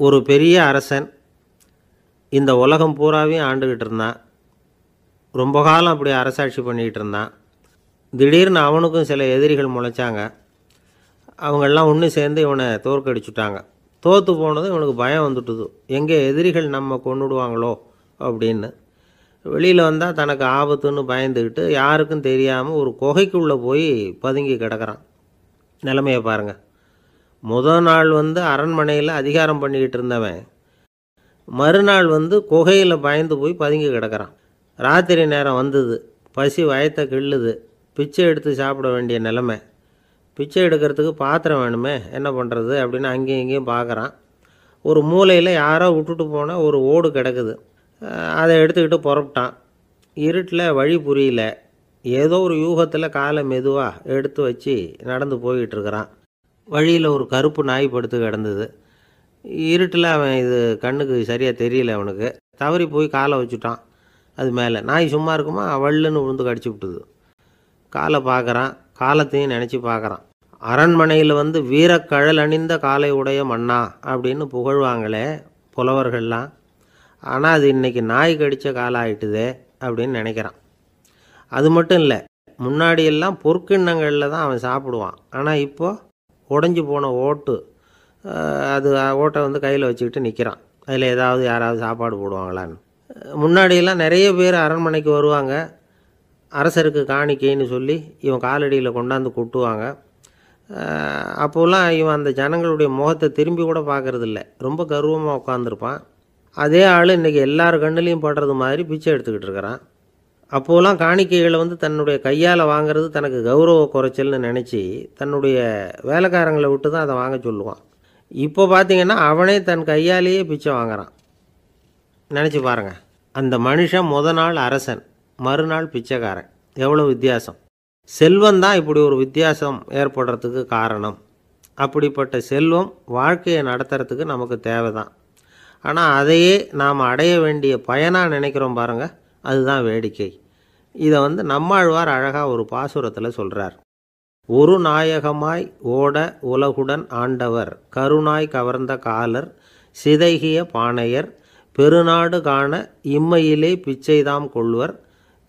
ஒரு பெரிய அரசன் இந்த உலகம் பூராவையும் ஆண்டுக்கிட்டு இருந்தான். ரொம்ப காலம் அப்படி அரசாட்சி பண்ணிக்கிட்டு இருந்தான். திடீர்னு அவனுக்கும் சில எதிரிகள் முளைச்சாங்க. அவங்கெல்லாம் ஒன்று சேர்ந்து இவனை தோற்கடிச்சுட்டாங்க. தோற்று போனதும் இவனுக்கு பயம் வந்துட்டுது. எங்கே எதிரிகள் நம்ம கொண்டுடுவாங்களோ அப்படின்னு. வெளியில் வந்தால் தனக்கு ஆபத்துன்னு பயந்துக்கிட்டு யாருக்கும் தெரியாமல் ஒரு குகைக்குள்ளே போய் பதுங்கி கிடக்கிறான். நிலைமையை பாருங்கள் முதல் நாள் வந்து அரண்மனையில் அதிகாரம் பண்ணிக்கிட்டு இருந்தவன். மறுநாள் வந்து குகையில் பயந்து போய் பதுங்கி கிடக்கிறான். ராத்திரி நேரம் வந்தது. பசி வயத்தை கிள்ளுது. பிச்சை எடுத்து சாப்பிட வேண்டிய நிலைமை. பிச்சை எடுக்கிறதுக்கு பாத்திரம் வேணுமே? என்ன பண்ணுறது அப்படின்னு அங்கேயும் இங்கேயும் பார்க்குறான் ஒரு மூலையில் யாரோ விட்டுட்டு போனால் ஒரு ஓடு கிடக்குது. அதை எடுத்துக்கிட்டு புறப்பட்டான். இருட்டில் வழி புரியல. ஏதோ ஒரு யூகத்தில் காலை மெதுவாக எடுத்து வச்சு நடந்து போய்கிட்டு இருக்கிறான். வழியில் ஒரு கருப்பு நாய் படுத்து கிடந்தது. இருட்டில் அவன் இது கண்ணுக்கு சரியாக தெரியல அவனுக்கு. தவறி போய் காலை வச்சுட்டான். அது மேலே. நாய் சும்மா இருக்குமா? வள்ளுன்னு விழுந்து கடிச்சு விட்டுது. காலை பார்க்குறான் காலத்தையும் நினச்சி பார்க்குறான் அரண்மனையில் வந்து வீரக்கழல் அணிந்த காலை உடைய மன்னா அப்படின்னு புகழ்வாங்களே புலவர்கள்லாம். ஆனால் அது இன்றைக்கி நாய் கடித்த காலம் ஆயிட்டுதே அப்படின்னு நினைக்கிறான். அது மட்டும் இல்லை முன்னாடியெல்லாம் பொற்கிண்ணங்களில் தான் அவன் சாப்பிடுவான். ஆனால் இப்போது உடஞ்சி போன ஓட்டு அது ஓட்டை வந்து கையில் வச்சுக்கிட்டு நிற்கிறான் அதில் ஏதாவது யாராவது சாப்பாடு போடுவாங்களான்னு. முன்னாடியெல்லாம் நிறைய பேர் அரண்மனைக்கு வருவாங்க. அரசருக்கு காணிக்கைன்னு சொல்லி இவன் காலடியில் கொண்டாந்து கொட்டுவாங்க. அப்போல்லாம் இவன் அந்த ஜனங்களுடைய முகத்தை திரும்பி கூட பார்க்குறதில்ல. ரொம்ப கர்வமாக உட்காந்துருப்பான் அதே ஆள் இன்றைக்கி எல்லார் கண்ணுலேயும் படுறது மாதிரி பிச்சை எடுத்துக்கிட்டு இருக்கிறான். அப்போலாம் காணிக்கைகளை வந்து தன்னுடைய கையால் வாங்குறது தனக்கு கௌரவ குறைச்சல்னு நினச்சி தன்னுடைய வேலைக்காரங்களை விட்டு தான் அதை வாங்க சொல்லுவான். இப்போ பார்த்தீங்கன்னா அவனே தன் கையாலேயே பிச்சை வாங்குறான். நினச்சி பாருங்க. அந்த மனுஷன் முத நாள் அரசன் மறுநாள் பிச்சைக்காரன். எவ்வளோ வித்தியாசம். செல்வம் தான் இப்படி ஒரு வித்தியாசம் ஏற்படுறதுக்கு காரணம். அப்படிப்பட்ட செல்வம் வாழ்க்கையை நடத்துறதுக்கு நமக்கு தேவை தான் ஆனால் அதையே நாம் அடைய வேண்டிய பயனாக நினைக்கிறோம் பாருங்கள் அதுதான் வேடிக்கை. இதை வந்து நம்மாழ்வார் அழகாக ஒரு பாசுரத்தில் சொல்கிறார் ஒரு நாயகமாய் ஓட உலகுடன் ஆண்டவர் கருணாய் கவர்ந்த காலர் சிதைகிய பாணையர் பெருநாடு காண இம்மையிலே பிச்சைதாம் கொள்வர்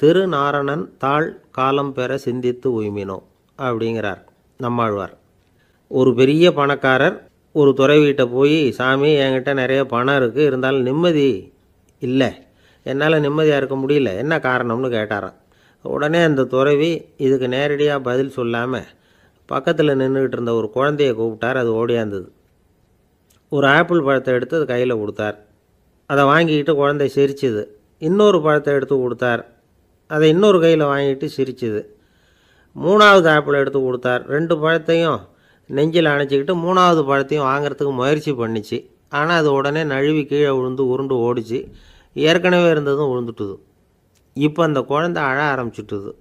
திருநாரணன் தாழ் காலம் பெற சிந்தித்து உய்மினோ அப்படிங்கிறார் நம்மாழ்வார். ஒரு பெரிய பணக்காரர் ஒரு துறை வீட்டை போய் சாமி என்கிட்ட நிறைய பணம் இருக்குது இருந்தாலும் நிம்மதி இல்லை. என்னால் நிம்மதியாக இருக்க முடியல. என்ன காரணம்னு கேட்டாராம். உடனே அந்த துறவி இதுக்கு நேரடியாக பதில் சொல்லாமல் பக்கத்தில் நின்றுக்கிட்டு இருந்த ஒரு குழந்தைய கூப்பிட்டார். அது ஓடியாந்தது. ஒரு ஆப்பிள் பழத்தை எடுத்து அது கையில் கொடுத்தார். அதை வாங்கிக்கிட்டு குழந்தை சிரிச்சுது. இன்னொரு பழத்தை எடுத்து கொடுத்தார். அதை இன்னொரு கையில் வாங்கிட்டு சிரிச்சுது. மூணாவது ஆப்பிள் எடுத்து கொடுத்தார். ரெண்டு பழத்தையும் நெஞ்சில் அணைச்சிக்கிட்டு மூணாவது பழத்தையும் வாங்குறதுக்கு முயற்சி பண்ணிச்சு. ஆனால் அது உடனே நழுவி கீழே விழுந்து உருண்டு ஓடிச்சு. ஏற்கனவே இருந்ததும் விழுந்துட்டுது இப்போ அந்த குழந்தை அழ ஆரம்பிச்சுட்டுது.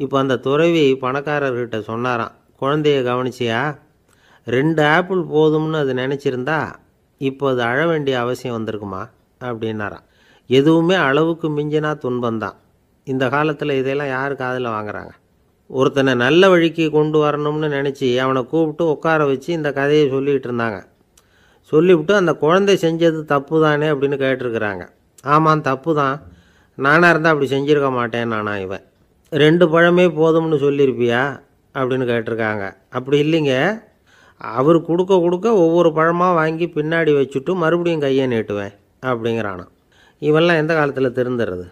இப்போ அந்த துறவி பணக்காரர்கிட்ட சொன்னாராம் குழந்தைய கவனிச்சியா? ரெண்டு ஆப்பிள் போதும்னு அது நினச்சிருந்தா இப்போ அது அழ வேண்டிய அவசியம் வந்திருக்குமா? அப்படின்னாராம். எதுவுமே அளவுக்கு மிஞ்சினா துன்பம்தான் இந்த காலத்தில் இதெல்லாம் யார் காதில் வாங்குறாங்க? ஒருத்தனை நல்ல வழிக்கு கொண்டு வரணும்னு நினச்சி அவனை கூப்பிட்டு உட்கார வச்சு இந்த கதையை சொல்லிகிட்டு இருந்தாங்க. சொல்லிவிட்டு அந்த குழந்தை செஞ்சது தப்பு தானே அப்படின்னு கேட்டிருக்கிறாங்க. ஆமாம் தப்பு தான் நானாக இருந்தால் அப்படி செஞ்சுருக்க மாட்டேன் நானா இவன். ரெண்டு பழமே போதும்னு சொல்லியிருப்பியா அப்படின்னு கேட்டிருக்காங்க. அப்படி இல்லைங்க. அவர் கொடுக்க கொடுக்க ஒவ்வொரு பழமாக வாங்கி பின்னாடி வச்சுட்டு மறுபடியும் கையை நீட்டுவேன் அப்படிங்கிறானா இவெல்லாம் எந்த காலத்தில் திருந்துறது?